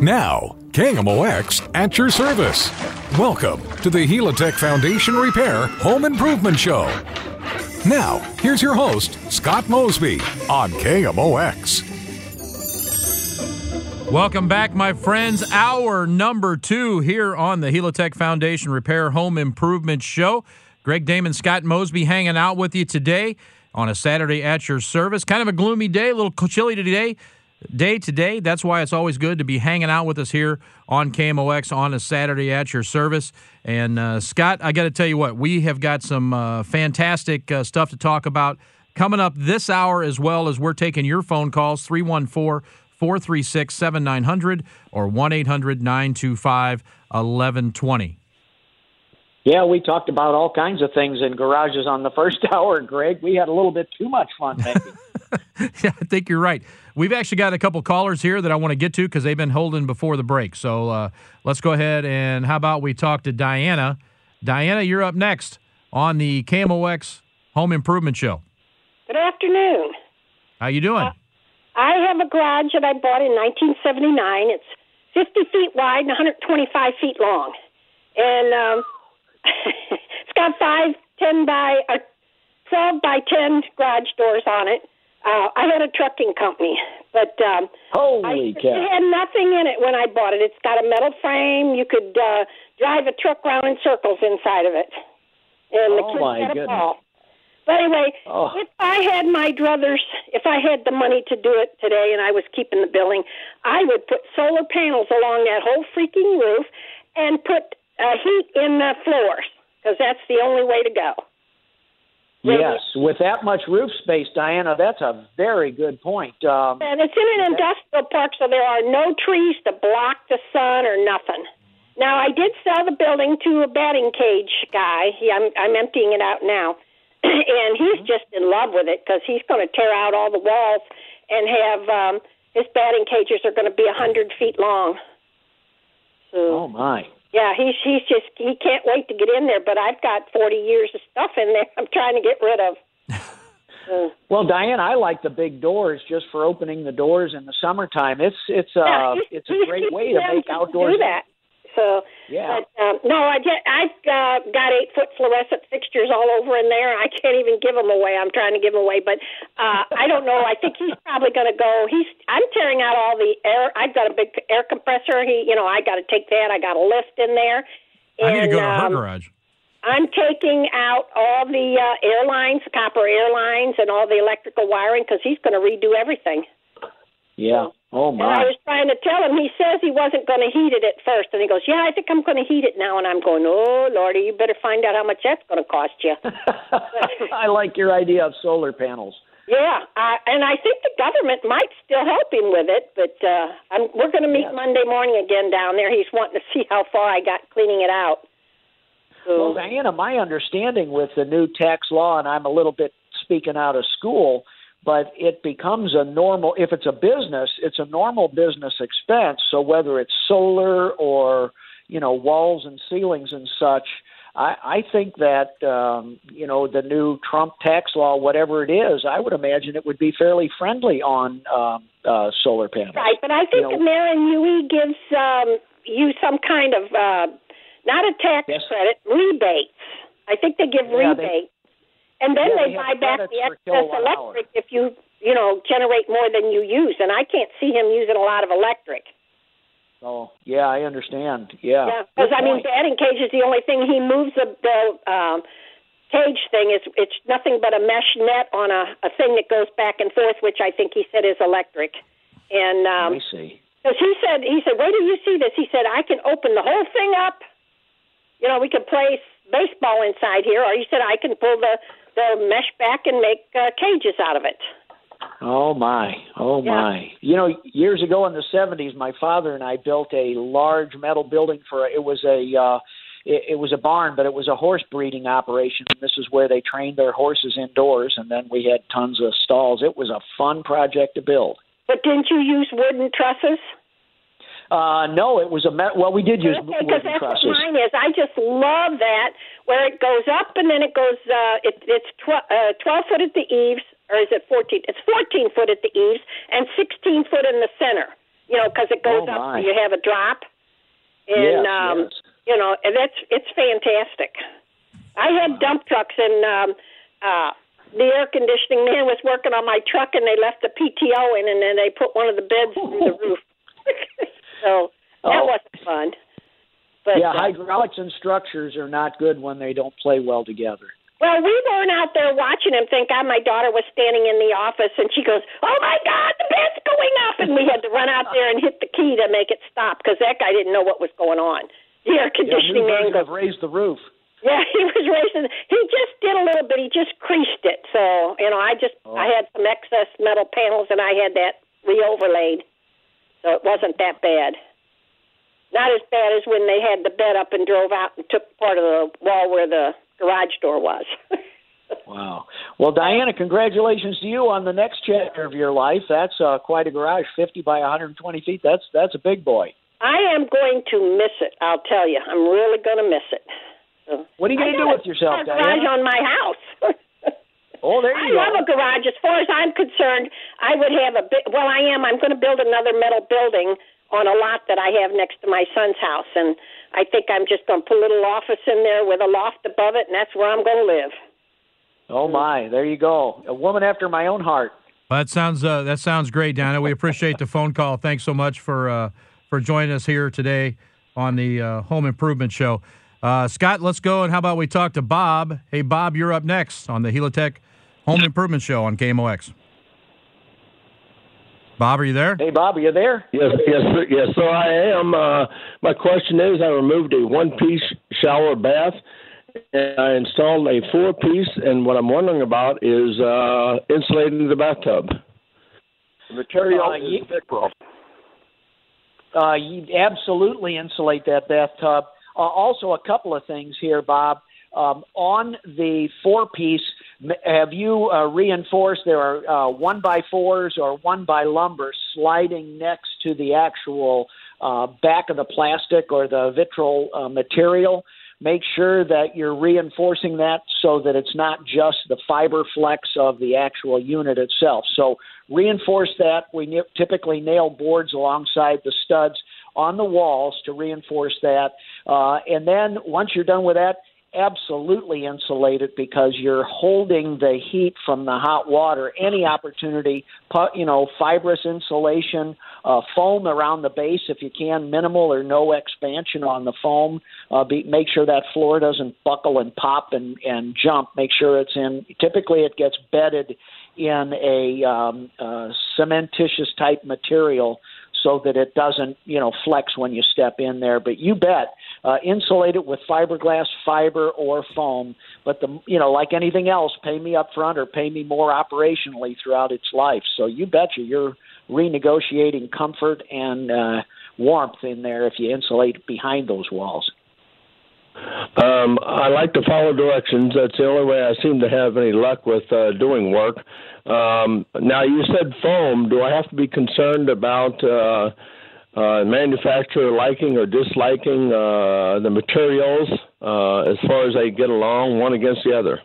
Now, KMOX at your service. Welcome to the Helitech Foundation Repair Home Improvement Show. Now, here's your host, Scott Mosby on KMOX. Welcome back, my friends. Hour number two here on the Helitech Foundation Repair Home Improvement Show. Greg Damon, Scott Mosby hanging out with you today on a Saturday at your service. Kind of a gloomy day, a little chilly today. Day today. That's why it's always good to be hanging out with us here on KMOX on a Saturday at your service. And uh, Scott, I got to tell you what, we have got some uh, fantastic uh, stuff to talk about coming up this hour, as well as we're taking your phone calls 314 436 7900 or 1 800 925 1120. Yeah, we talked about all kinds of things in garages on the first hour, Greg. We had a little bit too much fun, maybe. yeah, I think you're right. We've actually got a couple callers here that I want to get to because they've been holding before the break. So uh, let's go ahead and how about we talk to Diana? Diana, you're up next on the KMOX Home Improvement Show. Good afternoon. How you doing? Uh, I have a garage that I bought in 1979. It's 50 feet wide and 125 feet long, and um, it's got five ten by uh, twelve by ten garage doors on it. Uh, I had a trucking company, but um, holy I, cow! It had nothing in it when I bought it. It's got a metal frame. You could uh, drive a truck around in circles inside of it, and oh the kids my had a goodness. ball. But anyway, oh. if I had my druthers, if I had the money to do it today and I was keeping the billing, I would put solar panels along that whole freaking roof and put uh, heat in the floors because that's the only way to go. Yes, with that much roof space, Diana, that's a very good point. Um, and it's in an industrial park, so there are no trees to block the sun or nothing. Now, I did sell the building to a batting cage guy. He, I'm, I'm emptying it out now, and he's Mm-hmm. just in love with it because he's going to tear out all the walls and have um, his batting cages are going to be a hundred feet long. So, oh my! Yeah, he's he's just he can't wait to get in there. But I've got forty years of stuff in there. I'm trying to get rid of. Uh, well, Diane, I like the big doors just for opening the doors in the summertime. It's it's uh yeah, it's a great way to make outdoors. Do that. So Yeah. But, um, no, I get, I've uh, got eight foot fluorescent fixtures all over in there. I can't even give them away. I'm trying to give them away, but uh, I don't know. I think he's probably going to go. He's. I'm tearing out all the air. I've got a big air compressor. He, you know, I got to take that. I got a lift in there. I need to go to And, her um, garage. I'm taking out all the uh, airlines, copper airlines, and all the electrical wiring because he's going to redo everything. Yeah. Oh my. And I was trying to tell him. He says he wasn't going to heat it at first, and he goes, "Yeah, I think I'm going to heat it now." And I'm going, "Oh, Lordy, you better find out how much that's going to cost you." I like your idea of solar panels. yeah, I, and I think the government might still help him with it, but uh, I'm, we're going to meet Yeah. Monday morning again down there. He's wanting to see how far I got cleaning it out. Well, So, Diana, my understanding with the new tax law, and I'm a little bit speaking out of school, but it becomes a normal, if it's a business, it's a normal business expense. So whether it's solar or, you know, walls and ceilings and such, I, I think that, um, you know, the new Trump tax law, whatever it is, I would imagine it would be fairly friendly on um, uh, solar panels. Right, but I think You know- the Ameren UE gives um, you some kind of uh, not a tax Yes. credit, rebates. I think they give Yeah, they- rebates, and then Yeah, they, buy back the excess electric if you you know generate more than you use. And I can't see him using a lot of electric. Oh, yeah, I understand. Yeah. Yeah, because Good I mean, batting cage is the only thing he moves the, the um, cage thing. is It's nothing but a mesh net on a, a thing that goes back and forth, which I think he said is electric. And um, I see. Because he said, he said, wait till you see this. He said, I can open the whole thing up. You know, we could play baseball inside here, or he said, I can pull the the mesh back and make uh, cages out of it. Oh my, oh Yeah. my! You know, years ago in the '70s, my father and I built a large metal building for. It was a, uh, it, it was a barn, but it was a horse breeding operation. And this is where they trained their horses indoors, and then we had tons of stalls. It was a fun project to build. But didn't you use wooden trusses? Uh, no, it was a met. Well, we did use because that's trusses. what mine is. I just love that where it goes up and then it goes. Uh, it, it's tw- uh, twelve foot at the eaves, or is it fourteen? It's fourteen foot at the eaves and sixteen foot in the center. you know, because it goes Oh, up, my. so you have a drop, and Yes, um, yes. you know, and that's it's fantastic. I had dump trucks, and um, uh, the air conditioning man was working on my truck, and they left the PTO in, and then they put one of the beds through the roof. so that Oh. wasn't fun. But yeah, uh, hydraulics and structures are not good when they don't play well together. Well, we weren't out there watching him. Thank God my daughter was standing in the office and she goes, Oh my God, the bed's going up. And we had to run out there and hit the key to make it stop because that guy didn't know what was going on. The air Yeah, conditioning new man goes, of raise the roof. Yeah, he was raising. He just did a little bit. He just creased it. So, you know, I just, Oh. I had some excess metal panels and I had that re overlaid. So it wasn't that bad. Not as bad as when they had the bed up and drove out and took part of the wall where the garage door was. Wow. Well, Diana, congratulations to you on the next chapter of your life. That's uh, quite a garage, 50 by 120 feet. That's that's a big boy. I am going to miss it. I'll tell you, I'm really going to miss it. So, What are you going to do with yourself, a garage on my house. Oh, there I you love a garage. As far as I'm concerned, I would have a bit. Well, I am. I'm going to build another metal building on a lot that I have next to my son's house, and I think I'm just going to put a little office in there with a loft above it, and that's where I'm going to live. Oh my, there you go. A woman after my own heart. Well, that sounds uh, that sounds great, Donna. We appreciate the phone call. Thanks so much for uh, for joining us here today on the uh, Home Improvement Show. Uh, Scott, let's go and how about we talk to Bob? Hey, Bob, you're up next on the Helitech Home Improvement Show on KMOX. Bob, are you there? Hey, Bob, are you there? Yes, yes, yes. So I am. Uh, my question is, I removed a one-piece shower bath, and I installed a four-piece. And what I'm wondering about is uh, insulating the bathtub. The material Uh, is ye- Vikrell. Uh, you absolutely insulate that bathtub. Uh, also, a couple of things here, Bob. Um, on the four piece, m- have you uh, reinforced there are uh, one by fours or one by lumber sliding next to the actual uh, back of the plastic or the vitral uh, material? Make sure that you're reinforcing that so that it's not just the fiber flex of the actual unit itself. So reinforce that. We typically nail boards alongside the studs on the walls to reinforce that. Uh, and then once you're done with that, absolutely insulate it because you're holding the heat from the hot water. Any opportunity, you know, fibrous insulation, uh, foam around the base if you can, minimal or no expansion on the foam. Uh, be, make sure that floor doesn't buckle and pop and, and jump. Make sure it's in. Typically, it gets bedded in a um, uh, cementitious type material so that it doesn't, you know, flex when you step in there. But you bet, uh, insulate it with fiberglass, fiber, or foam. But the, you know, like anything else, pay me up front or pay me more operationally throughout its life. So you betcha, you're renegotiating comfort and uh, warmth in there if you insulate behind those walls. Um, I like to follow directions. That's the only way I seem to have any luck with uh, doing work. Um, now, you said foam. Do I have to be concerned about uh, uh, manufacturer liking or disliking uh, the materials uh, as far as they get along one against the other?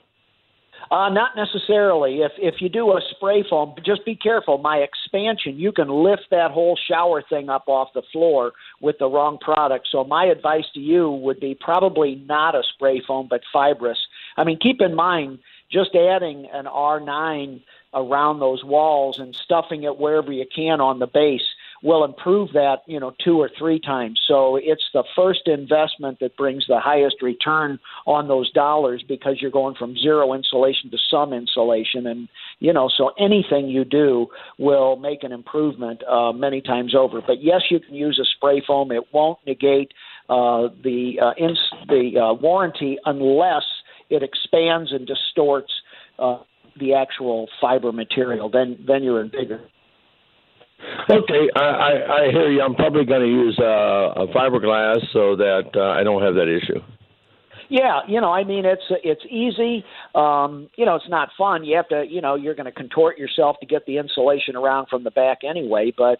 Uh, not necessarily. If if you do a spray foam, just be careful. My expansion, you can lift that whole shower thing up off the floor with the wrong product. So my advice to you would be probably not a spray foam, but fibrous. I mean, keep in mind just adding an R9 around those walls and stuffing it wherever you can on the base will improve that, you know, two or three times. So it's the first investment that brings the highest return on those dollars because you're going from zero insulation to some insulation. And, you know, so anything you do will make an improvement uh, many times over. But yes, you can use a spray foam. It won't negate uh, the, uh, ins- the uh, warranty unless it expands and distorts uh, the actual fiber material. Then, then you're in bigger Okay, I, I, I hear you. I'm probably going to use uh, a fiberglass so that uh, I don't have that issue. Yeah, you know, I mean, it's it's easy. Um, you know, it's not fun. You have to, you know, you're going to contort yourself to get the insulation around from the back anyway. But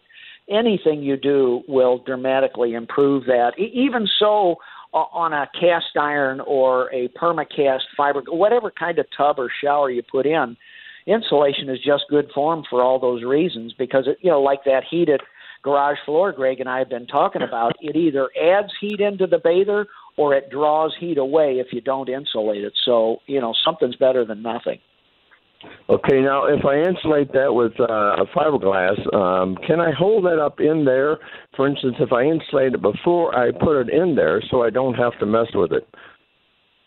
anything you do will dramatically improve that. E- even so, o- on a cast iron or a permacast fiber, whatever kind of tub or shower you put in, insulation is just good form for all those reasons because it, you know, like that heated garage floor Greg and I have been talking about, it either adds heat into the bather or it draws heat away if you don't insulate it. So, you know, something's better than nothing. Okay, now if I insulate that with uh, fiberglass, um, can I hold that up in there? For instance, if I insulate it before I put it in there, so I don't have to mess with it.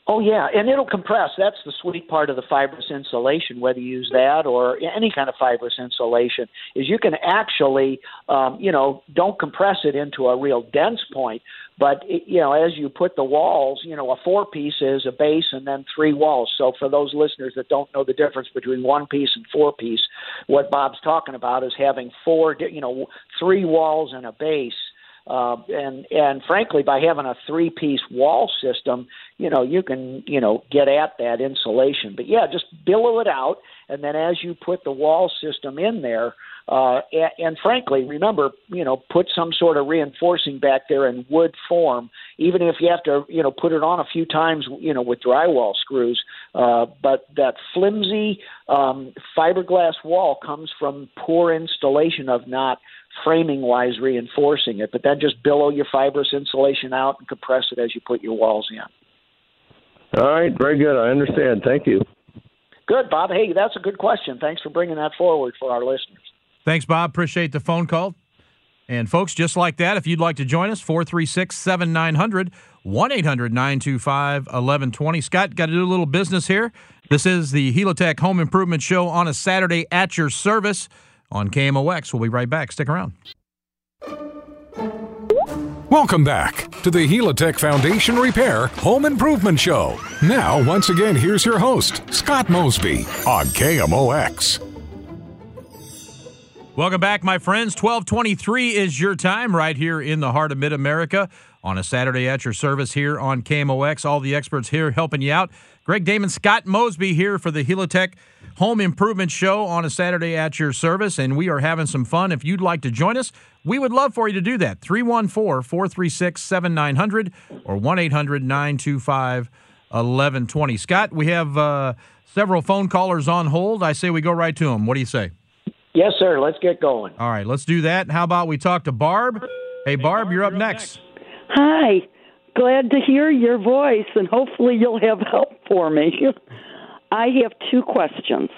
Oh yeah, and it'll compress. That's the sweet part of the fibrous insulation, whether you use that or any kind of fibrous insulation, is you can actually, um, you know, don't compress it into a real dense point, but it, you know, as you put the walls, you know, a four piece is a base and then three walls. So for those listeners that don't know the difference between one piece and four piece, what Bob's talking about is having four, you know, three walls and a base uh, and and frankly, by having a three-piece wall system, you know you can you know get at that insulation. But yeah, just billow it out, and then as you put the wall system in there, uh, and, and frankly, remember you know put some sort of reinforcing back there in wood form, even if you have to you know put it on a few times you know with drywall screws. Uh, but that flimsy um, fiberglass wall comes from poor installation of not framing wise reinforcing it, but then just billow your fibrous insulation out and compress it as you put your walls in. All right, very good. I understand. Thank you. Good, Bob. Hey, that's a good question. Thanks for bringing that forward for our listeners. Thanks, Bob. Appreciate the phone call. And folks, just like that, if you'd like to join us, 436 7900 1 800 925 1120. Scott, got to do a little business here. This is the Helitech Home Improvement Show on a Saturday at your service on KMOX. We'll be right back. Stick around. Welcome back to the Helitech Foundation Repair Home Improvement Show. Now, once again, here's your host, Scott Mosby on KMOX. Welcome back, my friends. 1223 is your time right here in the heart of Mid America on a Saturday at your service here on KMOX. All the experts here helping you out. Greg Damon, Scott Mosby here for the Helitech Home Improvement Show on a Saturday at your service, and we are having some fun. If you'd like to join us, we would love for you to do that. 314 436 7900 or 1 800 925 1120. Scott, we have uh, several phone callers on hold. I say we go right to them. What do you say? Yes, sir. Let's get going. All right, let's do that. How about we talk to Barb? Hey, Barb, you're up next. Hi. Glad to hear your voice, and hopefully you'll have help for me. I have two questions.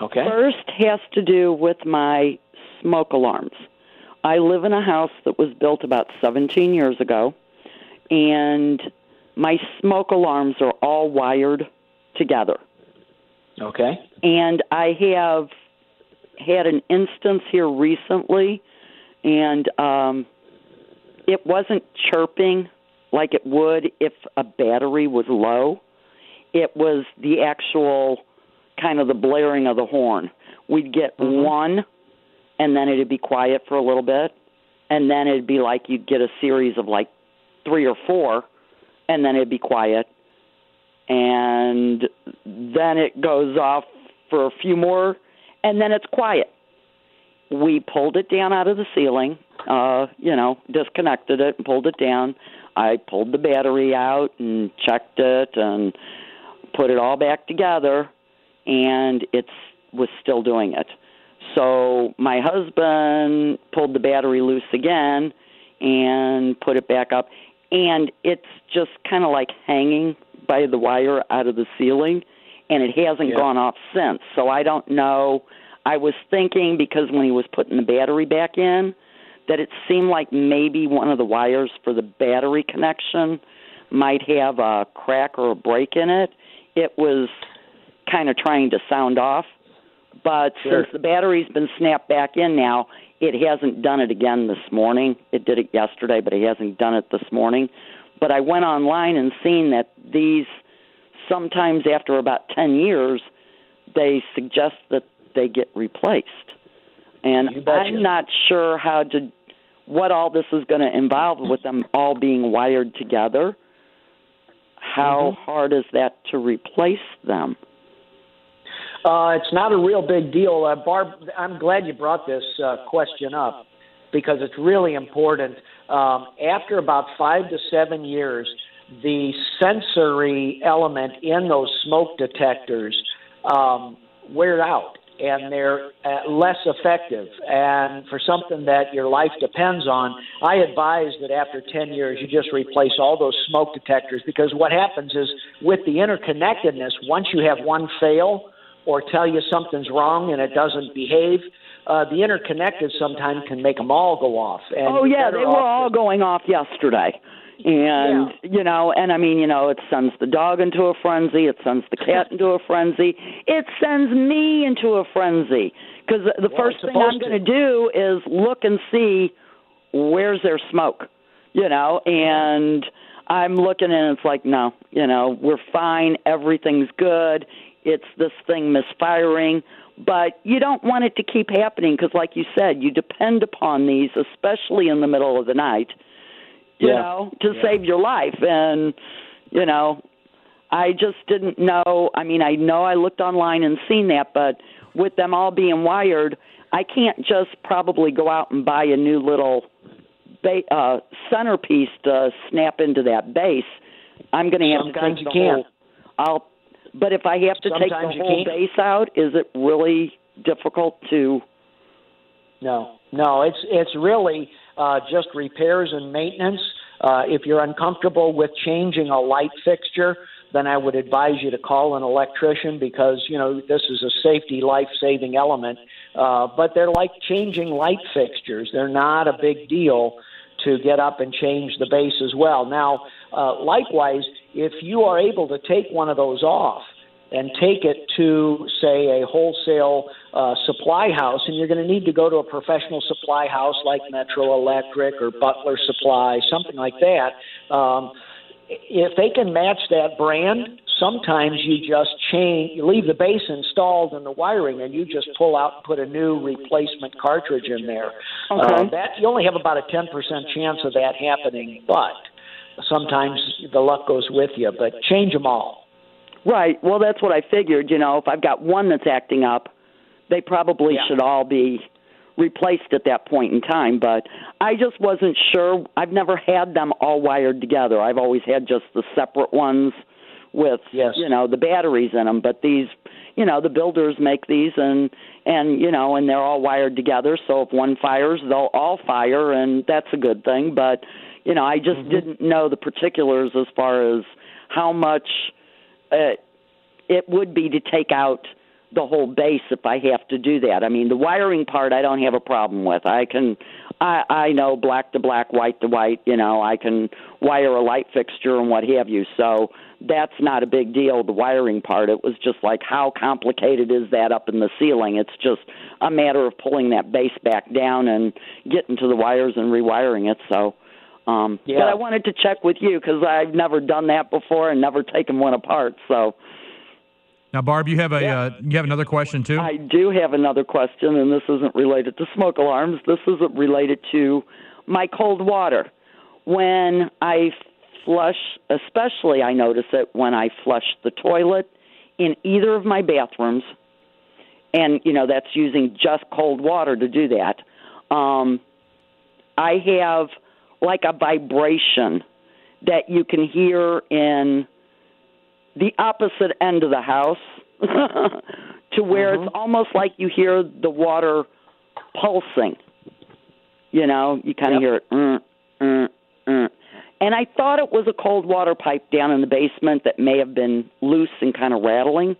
Okay. First has to do with my smoke alarms. I live in a house that was built about 17 years ago, and my smoke alarms are all wired together. Okay. And I have had an instance here recently, and um, it wasn't chirping like it would if a battery was low. It was the actual kind of the blaring of the horn. We'd get Mhm. one, and then it'd be quiet for a little bit, and then it'd be like you'd get a series of like three or four, and then it'd be quiet, and then it goes off for a few more, and then it's quiet. We pulled it down out of the ceiling, uh, you know, disconnected it and pulled it down. I pulled the battery out and checked it and put it all back together, and it was still doing it. So my husband pulled the battery loose again and put it back up, and it's just kind of like hanging by the wire out of the ceiling, and it hasn't Yeah. gone off since. So I don't know. I was thinking because when he was putting the battery back in, that it seemed like maybe one of the wires for the battery connection might have a crack or a break in it. It was kind of trying to sound off, but Sure. since the battery's been snapped back in now, it hasn't done it again this morning. It did it yesterday, but it hasn't done it this morning. But I went online and seen that these sometimes after about 10 years they suggest that they get replaced. And I'm not sure how to what all this is going to involve with them all being wired together. How Mm-hmm. hard is that to replace them? Uh, it's not a real big deal. Uh, Barb, I'm glad you brought this uh, question up because it's really important. Um, after about five to seven years, the sensory element in those smoke detectors um, wear out. and they're uh, less effective. And for something that your life depends on, I advise that after 10 years, you just replace all those smoke detectors because what happens is with the interconnectedness, once you have one fail or tell you something's wrong and it doesn't behave, uh, the interconnected sometimes can make them all go off. And oh yeah, they were all to- going off yesterday. And Yeah. you know, and I mean, you know, it sends the dog into a frenzy. It sends the cat into a frenzy. It sends me into a frenzy because the Well, first thing I'm going to do is look and see where's their smoke, you know, and I'm looking and it's like, no, you know, we're fine. Everything's good. It's this thing misfiring. But you don't want it to keep happening because, like you said, you depend upon these, especially in the middle of the night, you Yeah. know, to save your life. And, you know, I just didn't know. I mean, I know I looked online and seen that, but with them all being wired, I can't just probably go out and buy a new little ba- uh, centerpiece to snap into that base. I'm going to have Sometimes to take the can. whole. I'll, but if I have to take the whole can't. base out, is it really difficult to? No, no, it's it's really uh, just repairs and maintenance. Uh, if you're uncomfortable with changing a light fixture, then I would advise you to call an electrician because you know this is a safety, life-saving element. Uh, but they're like changing light fixtures; they're not a big deal to get up and change the base as well. Now, uh, likewise, if you are able to take one of those off and take it to, say, a wholesale uh, supply house, and you're going to need to go to a professional supply house like Metro Electric or Butler Supply, something like that. Um, if they can match that brand, sometimes you just change, you leave the base installed in the wiring, and you just pull out and put a new replacement cartridge in there. Okay. Uh, that you only have about a 10% chance of that happening, but sometimes the luck goes with you. But change them all. Right. Well, that's what I figured. You know, if I've got one that's acting up, they probably Yeah. should all be replaced at that point in time. But I just wasn't sure. I've never had them all wired together. I've always had just the separate ones with Yes. you know the batteries in them. But these, you know, the builders make these and and you know and they're all wired together. So if one fires, they'll all fire, and that's a good thing. But you know, I just mm-hmm. didn't know the particulars as far as how much uh, it would be to take out the whole base if I have to do that. I mean, the wiring part I don't have a problem with. I can I I know black to black, white to white, you know, I can wire a light fixture and what have you. So that's not a big deal the wiring part. It was just like how complicated is that up in the ceiling? It's just a matter of pulling that base back down and getting to the wires and rewiring it. So um Yeah. but I wanted to check with you cuz I've never done that before and never taken one apart. So Now, Barb, you have a uh, you have another question too. I do have another question, and this isn't related to smoke alarms. This is related to my cold water. When I flush, especially I notice it when I flush the toilet in either of my bathrooms, and you know that's using just cold water to do that. Um, I have like a vibration that you can hear in the opposite end of the house to where it's almost like you hear the water pulsing. You know, you kind of hear it. Mm, mm, mm. And I thought it was a cold water pipe down in the basement that may have been loose and kind of rattling.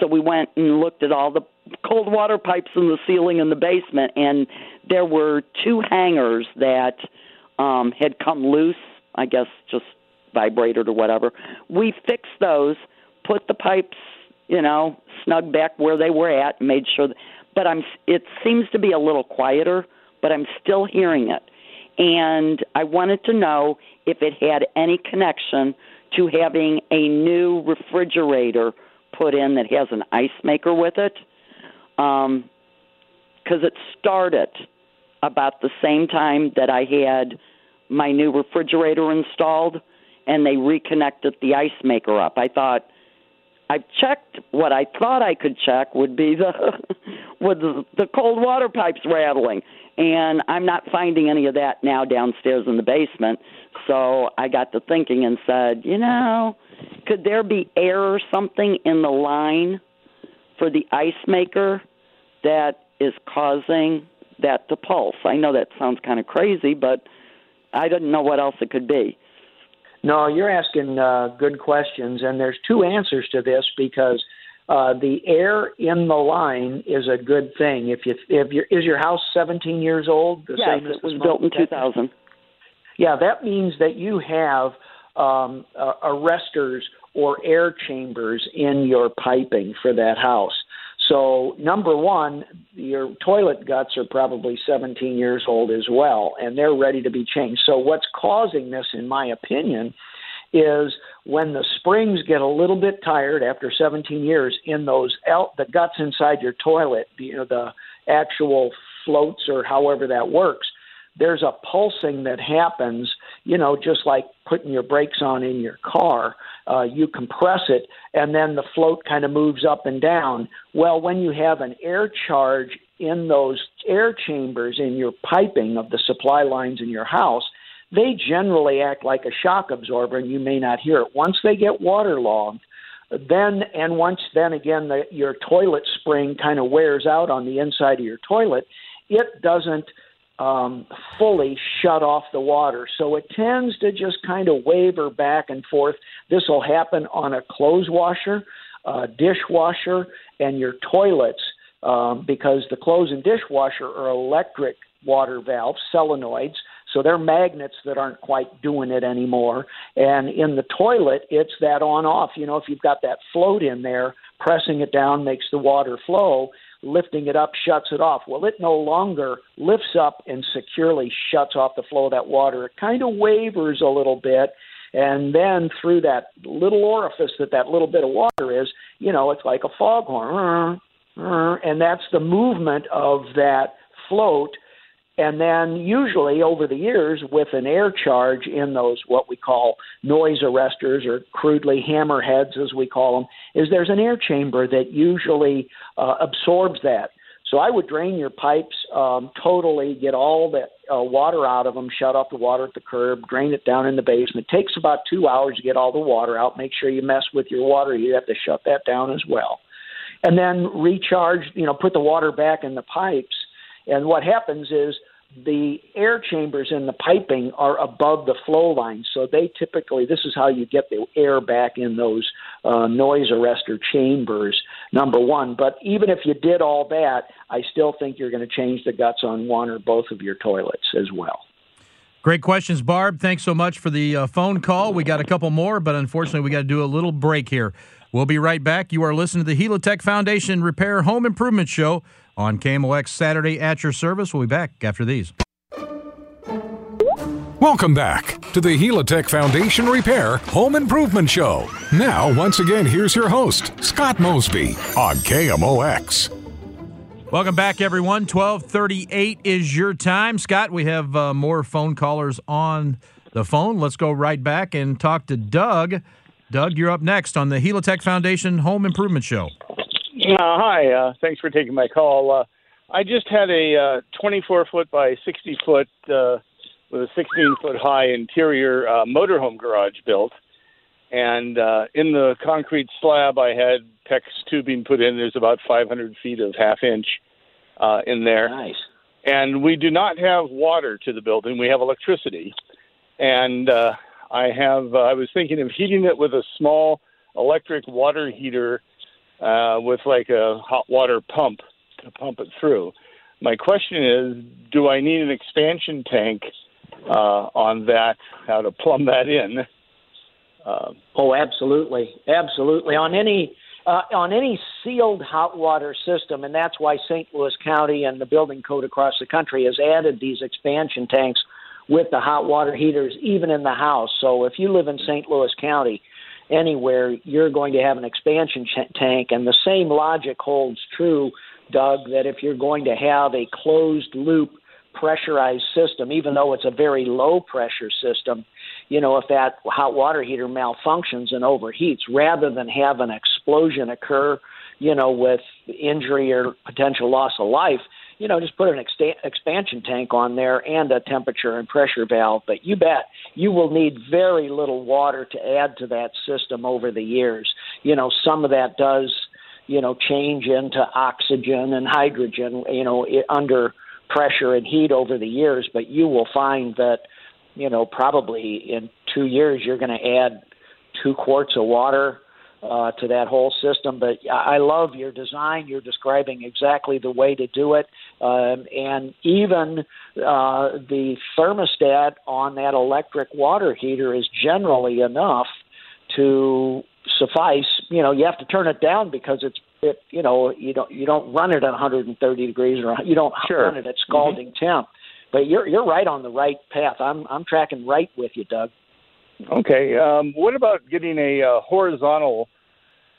So we went and looked at all the cold water pipes in the ceiling in the basement, and there were two hangers that um, had come loose. I guess just vibrated or whatever. We fixed those, put the pipes, you know, snug back where they were at, made sure. That, but I'm. It seems to be a little quieter, but I'm still hearing it, and I wanted to know if it had any connection to having a new refrigerator put in that has an ice maker with it, because it started about the same time that I had my new refrigerator installed and they reconnected the ice maker up. I thought I've checked what I thought I could check would be the with the, the cold water pipes rattling, and I'm not finding any of that now downstairs in the basement. So I got to thinking and said, you know, could there be air or something in the line for the ice maker that is causing that to pulse? I know that sounds kind of crazy, but I didn't know what else it could be. No, you're asking uh, good questions, and there's two answers to this because uh, the air in the line is a good thing. If you if your is your house 17 years old, the yes, same as it was built in 2000. Yeah, that means that you have um, uh, arresters or air chambers in your piping for that house. So, number one, your toilet guts are probably 17 years old as well, and they're ready to be changed. So, what's causing this, in my opinion, is when the springs get a little bit tired after 17 years in those el- the guts inside your toilet, you know, the actual floats or however that works there's a pulsing that happens, you know, just like putting your brakes on in your car. Uh, you compress it, and then the float kind of moves up and down. Well, when you have an air charge in those air chambers in your piping of the supply lines in your house, they generally act like a shock absorber, and you may not hear it. Once they get waterlogged, then and once then again the, your toilet spring kind of wears out on the inside of your toilet, it doesn't um, fully shut off the water. So it tends to just kind of waver back and forth. This will happen on a clothes washer, a dishwasher, and your toilets um, because the clothes and dishwasher are electric water valves, solenoids. So they're magnets that aren't quite doing it anymore. And in the toilet, it's that on off. You know, if you've got that float in there, pressing it down makes the water flow lifting it up shuts it off. Well, it no longer lifts up and securely shuts off the flow of that water. It kind of wavers a little bit. And then through that little orifice that that little bit of water is, you know, it's like a foghorn. And that's the movement of that float and then, usually over the years, with an air charge in those what we call noise arresters or crudely hammerheads, as we call them, is there's an air chamber that usually uh, absorbs that. So I would drain your pipes um, totally, get all the uh, water out of them, shut off the water at the curb, drain it down in the basement. It takes about two hours to get all the water out. Make sure you mess with your water. You have to shut that down as well. And then recharge, you know, put the water back in the pipes and what happens is the air chambers in the piping are above the flow line, so they typically this is how you get the air back in those uh, noise arrestor chambers. Number one, but even if you did all that, I still think you're going to change the guts on one or both of your toilets as well. Great questions, Barb. Thanks so much for the uh, phone call. We got a couple more, but unfortunately, we got to do a little break here. We'll be right back. You are listening to the Helitech Foundation Repair Home Improvement Show on KMOX Saturday at your service. We'll be back after these. Welcome back to the Helitech Foundation Repair Home Improvement Show. Now, once again, here's your host, Scott Mosby on KMOX. Welcome back, everyone. 1238 is your time. Scott, we have uh, more phone callers on the phone. Let's go right back and talk to Doug. Doug, you're up next on the Helitech Foundation Home Improvement Show. Uh, hi, uh, thanks for taking my call. Uh, I just had a 24 foot by 60 foot uh, with a 16 foot high interior uh, motorhome garage built. And uh, in the concrete slab, I had PEX tubing put in. There's about 500 feet of half inch uh, in there. Nice. And we do not have water to the building. We have electricity. And uh, I have. Uh, I was thinking of heating it with a small electric water heater uh, with like a hot water pump to pump it through. My question is, do I need an expansion tank uh, on that? How to plumb that in? Uh, oh, absolutely, absolutely. On any uh, on any sealed hot water system, and that's why St. Louis County and the building code across the country has added these expansion tanks with the hot water heaters, even in the house. So if you live in St. Louis County, anywhere, you're going to have an expansion ch- tank. And the same logic holds true, Doug, that if you're going to have a closed loop pressurized system, even though it's a very low pressure system, you know, if that hot water heater malfunctions and overheats, rather than have an explosion occur, you know, with injury or potential loss of life, you know, just put an ex- expansion tank on there and a temperature and pressure valve. But you bet you will need very little water to add to that system over the years. You know, some of that does you know, change into oxygen and hydrogen, you know, it, under pressure and heat over the years. But you will find that, you know, probably in two years you're going to add two quarts of water uh, to that whole system. But I love your design. You're describing exactly the way to do it. Um, and even uh, the thermostat on that electric water heater is generally enough to suffice. You know, you have to turn it down because it's it. You know, you don't you don't run it at 130 degrees or you don't sure. run it at scalding mm-hmm. temp. But you're you're right on the right path. I'm I'm tracking right with you, Doug. Okay. Um, what about getting a uh, horizontal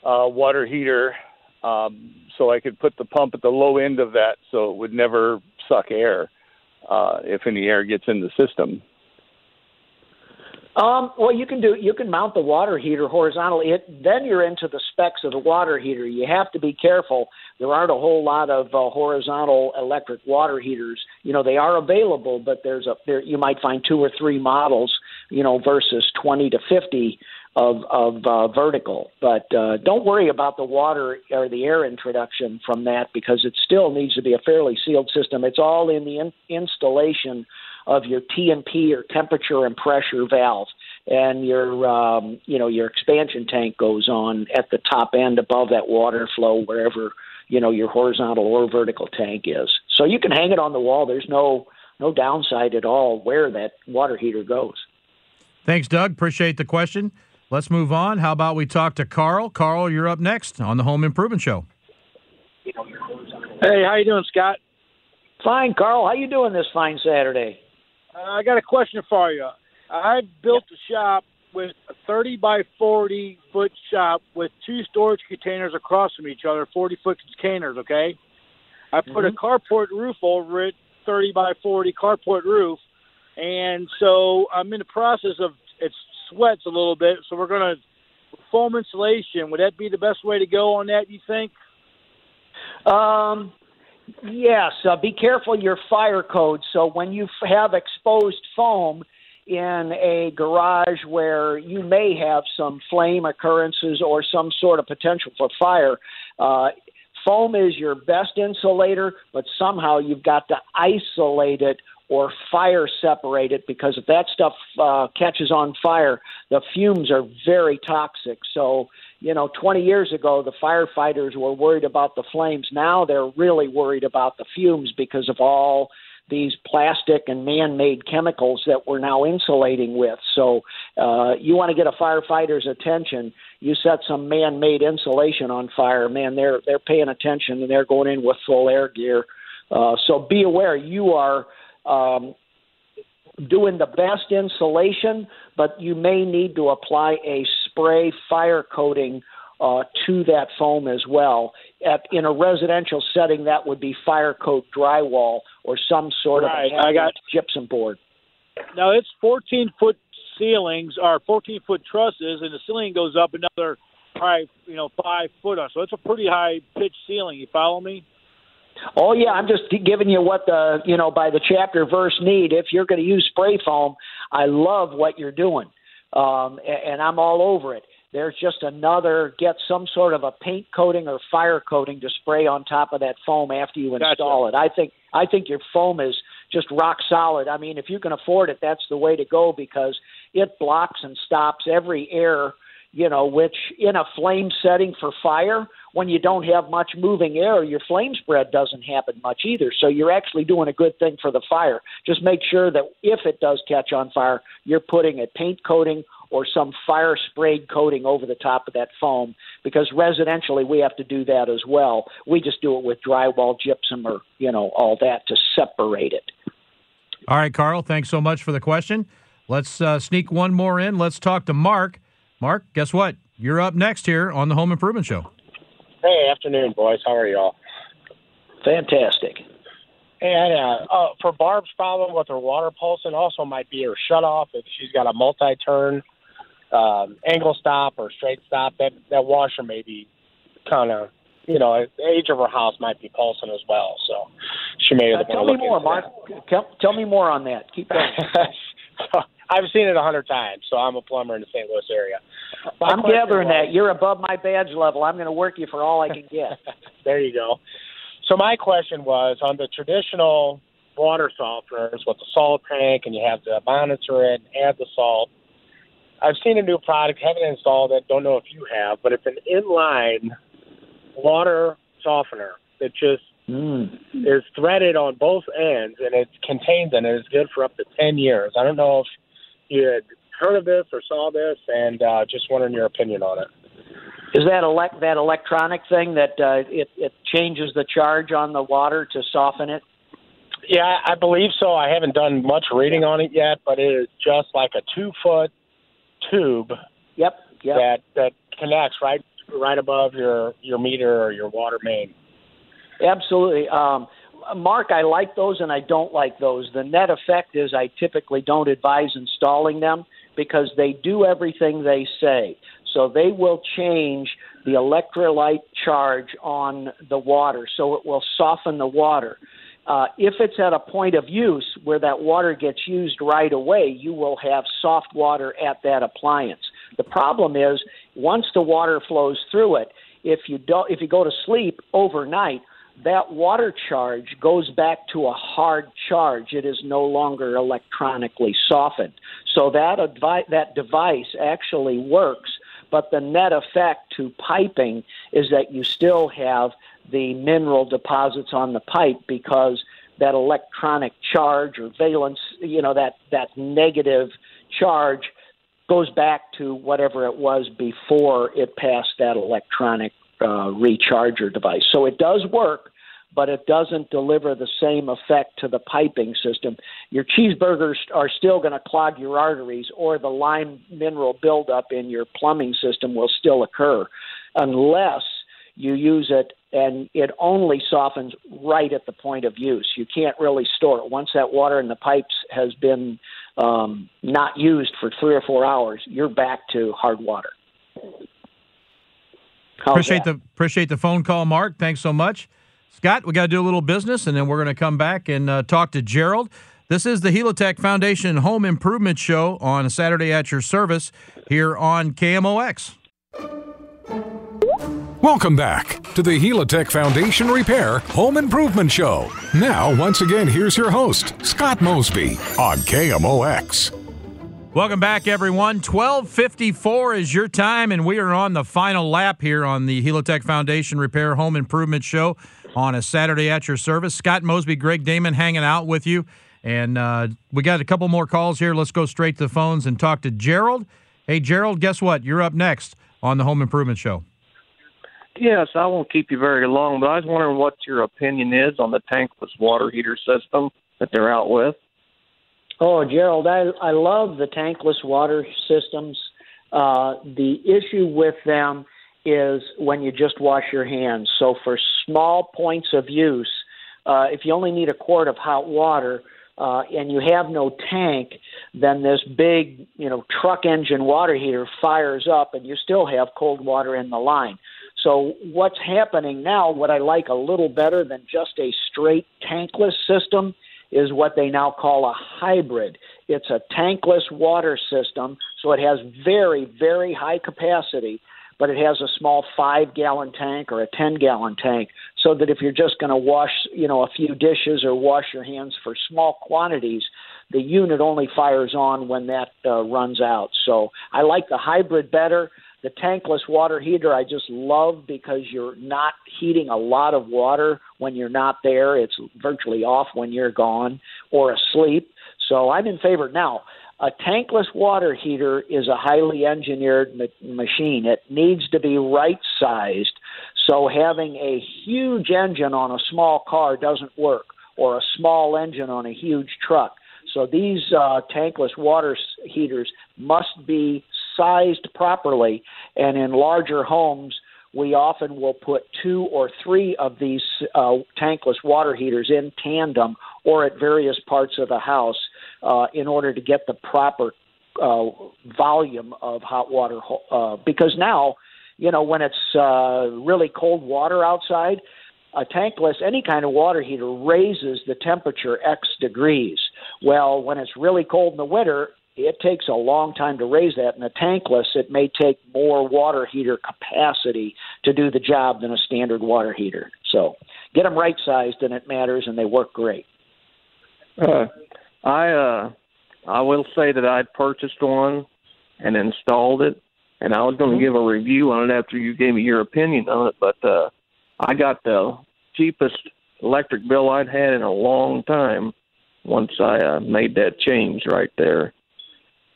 uh, water heater um, so I could put the pump at the low end of that so it would never suck air uh, if any air gets in the system? Um, well, you can do you can mount the water heater horizontally. It, then you're into the specs of the water heater. You have to be careful. There aren't a whole lot of uh, horizontal electric water heaters. You know they are available, but there's a there you might find two or three models. You know versus 20 to 50 of of uh, vertical. But uh, don't worry about the water or the air introduction from that because it still needs to be a fairly sealed system. It's all in the in- installation of your T&P or temperature and pressure valve, and your um, you know your expansion tank goes on at the top end above that water flow wherever you know your horizontal or vertical tank is. So you can hang it on the wall. There's no no downside at all where that water heater goes. Thanks, Doug. Appreciate the question. Let's move on. How about we talk to Carl? Carl, you're up next on the Home Improvement Show. Hey, how you doing, Scott? Fine, Carl. How you doing this fine Saturday? Uh, I got a question for you. I built a shop with a 30 by 40 foot shop with two storage containers across from each other, 40 foot containers. Okay, I put mm-hmm. a carport roof over it, 30 by 40 carport roof, and so I'm in the process of it sweats a little bit, so we're going to foam insulation. Would that be the best way to go on that? You think? Um, yes. Uh, be careful your fire code. So when you f- have exposed foam in a garage where you may have some flame occurrences or some sort of potential for fire, uh, foam is your best insulator, but somehow you've got to isolate it or fire separate it because if that stuff uh, catches on fire, the fumes are very toxic. So, you know, 20 years ago, the firefighters were worried about the flames. Now they're really worried about the fumes because of all these plastic and man-made chemicals that we're now insulating with. So, uh, you want to get a firefighter's attention? You set some man-made insulation on fire, man. They're they're paying attention and they're going in with full air gear. Uh, so be aware you are um, doing the best insulation, but you may need to apply a spray fire coating uh, to that foam as well. At, in a residential setting, that would be fire coat drywall or some sort right. of I got gypsum board. Now it's 14 foot ceilings or 14 foot trusses, and the ceiling goes up another probably you know five foot or so. It's a pretty high pitch ceiling. You follow me? Oh yeah, I'm just giving you what the you know by the chapter verse need. If you're going to use spray foam, I love what you're doing, um, and I'm all over it. There's just another get some sort of a paint coating or fire coating to spray on top of that foam after you install gotcha. it. I think I think your foam is just rock solid. I mean, if you can afford it, that's the way to go because it blocks and stops every air you know, which in a flame setting for fire, when you don't have much moving air, your flame spread doesn't happen much either. So you're actually doing a good thing for the fire. Just make sure that if it does catch on fire, you're putting a paint coating or some fire sprayed coating over the top of that foam because residentially we have to do that as well. We just do it with drywall gypsum or, you know, all that to separate it. All right, Carl, thanks so much for the question. Let's uh, sneak one more in. Let's talk to Mark. Mark, guess what? You're up next here on the Home Improvement Show. Hey, afternoon, boys. How are y'all? Fantastic. And uh, uh, for Barb's problem with her water pulsing, also might be her shutoff if she's got a multi-turn um, angle stop or straight stop. That that washer may be kind of, you know, the age of her house might be pulsing as well. So she may have. Uh, tell me more, Mark. Tell, tell me more on that. Keep going. so, I've seen it a hundred times, so I'm a plumber in the St. Louis area. My I'm gathering was- that you're above my badge level. I'm going to work you for all I can get. there you go. So my question was on the traditional water softeners with the salt tank, and you have to monitor it, add the salt. I've seen a new product, haven't installed it, don't know if you have, but it's an inline water softener that just Mm. is threaded on both ends, and it's contained and it's good for up to ten years. I don't know if you had heard of this or saw this, and uh, just wondering your opinion on it. Is that elect that electronic thing that uh, it it changes the charge on the water to soften it? Yeah, I believe so. I haven't done much reading on it yet, but it is just like a two foot tube Yep. Yep. that that connects right right above your your meter or your water main. Absolutely. Um, Mark, I like those and I don't like those. The net effect is I typically don't advise installing them because they do everything they say. So they will change the electrolyte charge on the water, so it will soften the water. Uh, if it's at a point of use where that water gets used right away, you will have soft water at that appliance. The problem is once the water flows through it, if you don't, if you go to sleep overnight, that water charge goes back to a hard charge. It is no longer electronically softened. So that advi- that device actually works, but the net effect to piping is that you still have the mineral deposits on the pipe because that electronic charge or valence, you know, that that negative charge goes back to whatever it was before it passed that electronic uh, recharger device. So it does work, but it doesn't deliver the same effect to the piping system. Your cheeseburgers are still going to clog your arteries, or the lime mineral buildup in your plumbing system will still occur unless you use it and it only softens right at the point of use. You can't really store it. Once that water in the pipes has been um, not used for three or four hours, you're back to hard water. How's appreciate that? the appreciate the phone call, Mark. Thanks so much, Scott. We got to do a little business, and then we're going to come back and uh, talk to Gerald. This is the Helitech Foundation Home Improvement Show on a Saturday at your service here on KMOX. Welcome back to the Helitech Foundation Repair Home Improvement Show. Now, once again, here's your host, Scott Mosby on KMOX. Welcome back, everyone. 1254 is your time, and we are on the final lap here on the Helitech Foundation Repair Home Improvement Show on a Saturday at your service. Scott Mosby, Greg Damon hanging out with you. And uh, we got a couple more calls here. Let's go straight to the phones and talk to Gerald. Hey, Gerald, guess what? You're up next on the Home Improvement Show. Yes, I won't keep you very long, but I was wondering what your opinion is on the tankless water heater system that they're out with. Oh, Gerald, I I love the tankless water systems. Uh, the issue with them is when you just wash your hands. So for small points of use, uh, if you only need a quart of hot water uh, and you have no tank, then this big you know truck engine water heater fires up, and you still have cold water in the line. So what's happening now? What I like a little better than just a straight tankless system is what they now call a hybrid. It's a tankless water system, so it has very, very high capacity, but it has a small five gallon tank or a 10 gallon tank, so that if you're just going to wash, you know, a few dishes or wash your hands for small quantities, the unit only fires on when that uh, runs out. So I like the hybrid better. The tankless water heater I just love because you're not heating a lot of water when you're not there. It's virtually off when you're gone or asleep. So I'm in favor. Now, a tankless water heater is a highly engineered ma- machine. It needs to be right sized. So having a huge engine on a small car doesn't work, or a small engine on a huge truck. So these uh, tankless water heaters must be sized properly, and in larger homes, we often will put two or three of these uh, tankless water heaters in tandem or at various parts of the house uh, in order to get the proper uh, volume of hot water. Uh, because now, you know, when it's uh, really cold water outside, a tankless, any kind of water heater raises the temperature X degrees. Well, when it's really cold in the winter, it takes a long time to raise that. In a tankless, it may take more water heater capacity to do the job than a standard water heater. So get them right sized, and it matters, and they work great. Uh, I uh, I will say that I purchased one and installed it, and I was going to Mm-hmm. give a review on it after you gave me your opinion on it. But uh, I got the cheapest electric bill I'd had in a long time once I uh, made that change right there.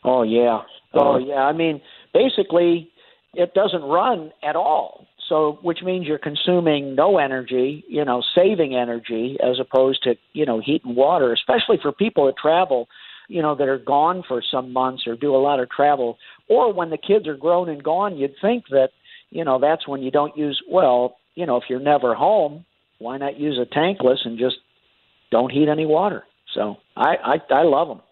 Oh yeah. Oh Uh, yeah. I mean, basically, it doesn't run at all. So, which means you're consuming no energy, you know, saving energy as opposed to, you know, heat and water, especially for people that travel, you know, that are gone for some months or do a lot of travel. Or when the kids are grown and gone, you'd think that, you know, that's when you don't use, well, you know, if you're never home, why not use a tankless and just don't heat any water? So I, I, I love them.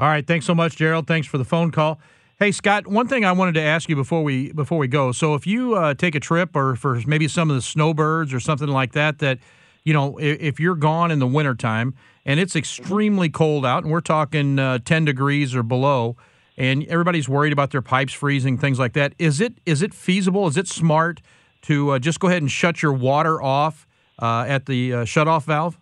All right, thanks so much, Gerald. Thanks for the phone call. Hey, Scott, one thing I wanted to ask you before we before we go. So, if you uh, take a trip, or for maybe some of the snowbirds or something like that, that you know, if, if you're gone in the wintertime and it's extremely cold out, and we're talking uh, 10 degrees or below, and everybody's worried about their pipes freezing, things like that, is it is it feasible? Is it smart to uh, just go ahead and shut your water off uh, at the uh, shut-off valve?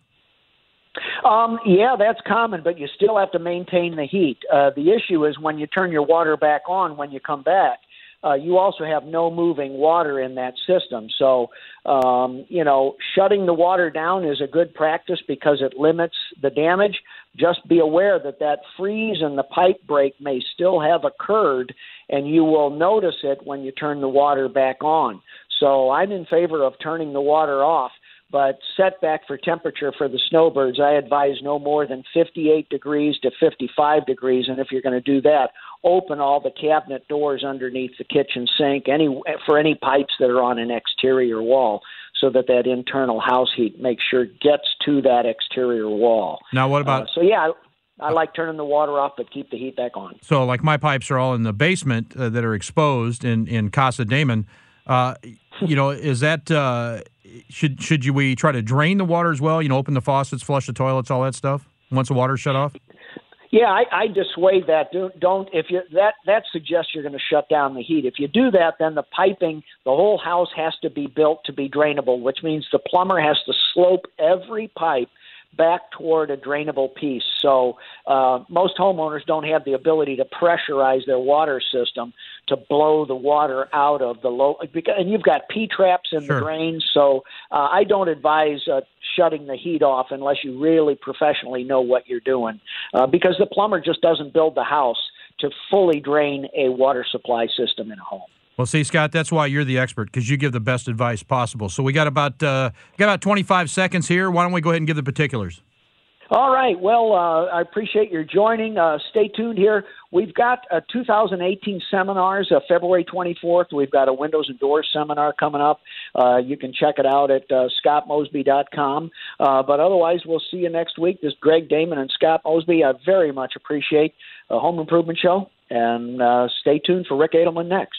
Um, yeah, that's common, but you still have to maintain the heat. Uh, the issue is when you turn your water back on when you come back. Uh, you also have no moving water in that system. So, um, you know, shutting the water down is a good practice because it limits the damage. Just be aware that that freeze and the pipe break may still have occurred, and you will notice it when you turn the water back on. So, I'm in favor of turning the water off but setback for temperature for the snowbirds, I advise no more than 58 degrees to 55 degrees. And if you're going to do that, open all the cabinet doors underneath the kitchen sink, any for any pipes that are on an exterior wall, so that that internal house heat makes sure gets to that exterior wall. Now, what about Uh, so yeah, I, like turning the water off, but keep the heat back on. So, like my pipes are all in the basement uh, that are exposed in in Casa Damon. Uh, you know, is that uh, should should you we try to drain the water as well? You know, open the faucets, flush the toilets, all that stuff once the water's shut off. Yeah, I, I dissuade that. Don't, don't if you that that suggests you're going to shut down the heat. If you do that, then the piping, the whole house has to be built to be drainable, which means the plumber has to slope every pipe back toward a drainable piece. So uh, most homeowners don't have the ability to pressurize their water system to blow the water out of the low. And you've got P traps in Sure. the drains, so uh, I don't advise uh, shutting the heat off unless you really professionally know what you're doing, uh, because the plumber just doesn't build the house to fully drain a water supply system in a home. Well, see, Scott, that's why you're the expert because you give the best advice possible. So we got about uh, got about 25 seconds here. Why don't we go ahead and give the particulars? All right. Well, uh, I appreciate your joining. Uh, stay tuned here. We've got uh, 2018 seminars, uh, February 24th. We've got a Windows and Doors seminar coming up. Uh, you can check it out at uh, scottmosby.com. Uh, but otherwise, we'll see you next week. This is Greg Damon and Scott Mosby. I very much appreciate the Home Improvement Show. And uh, stay tuned for Ric Edelman next.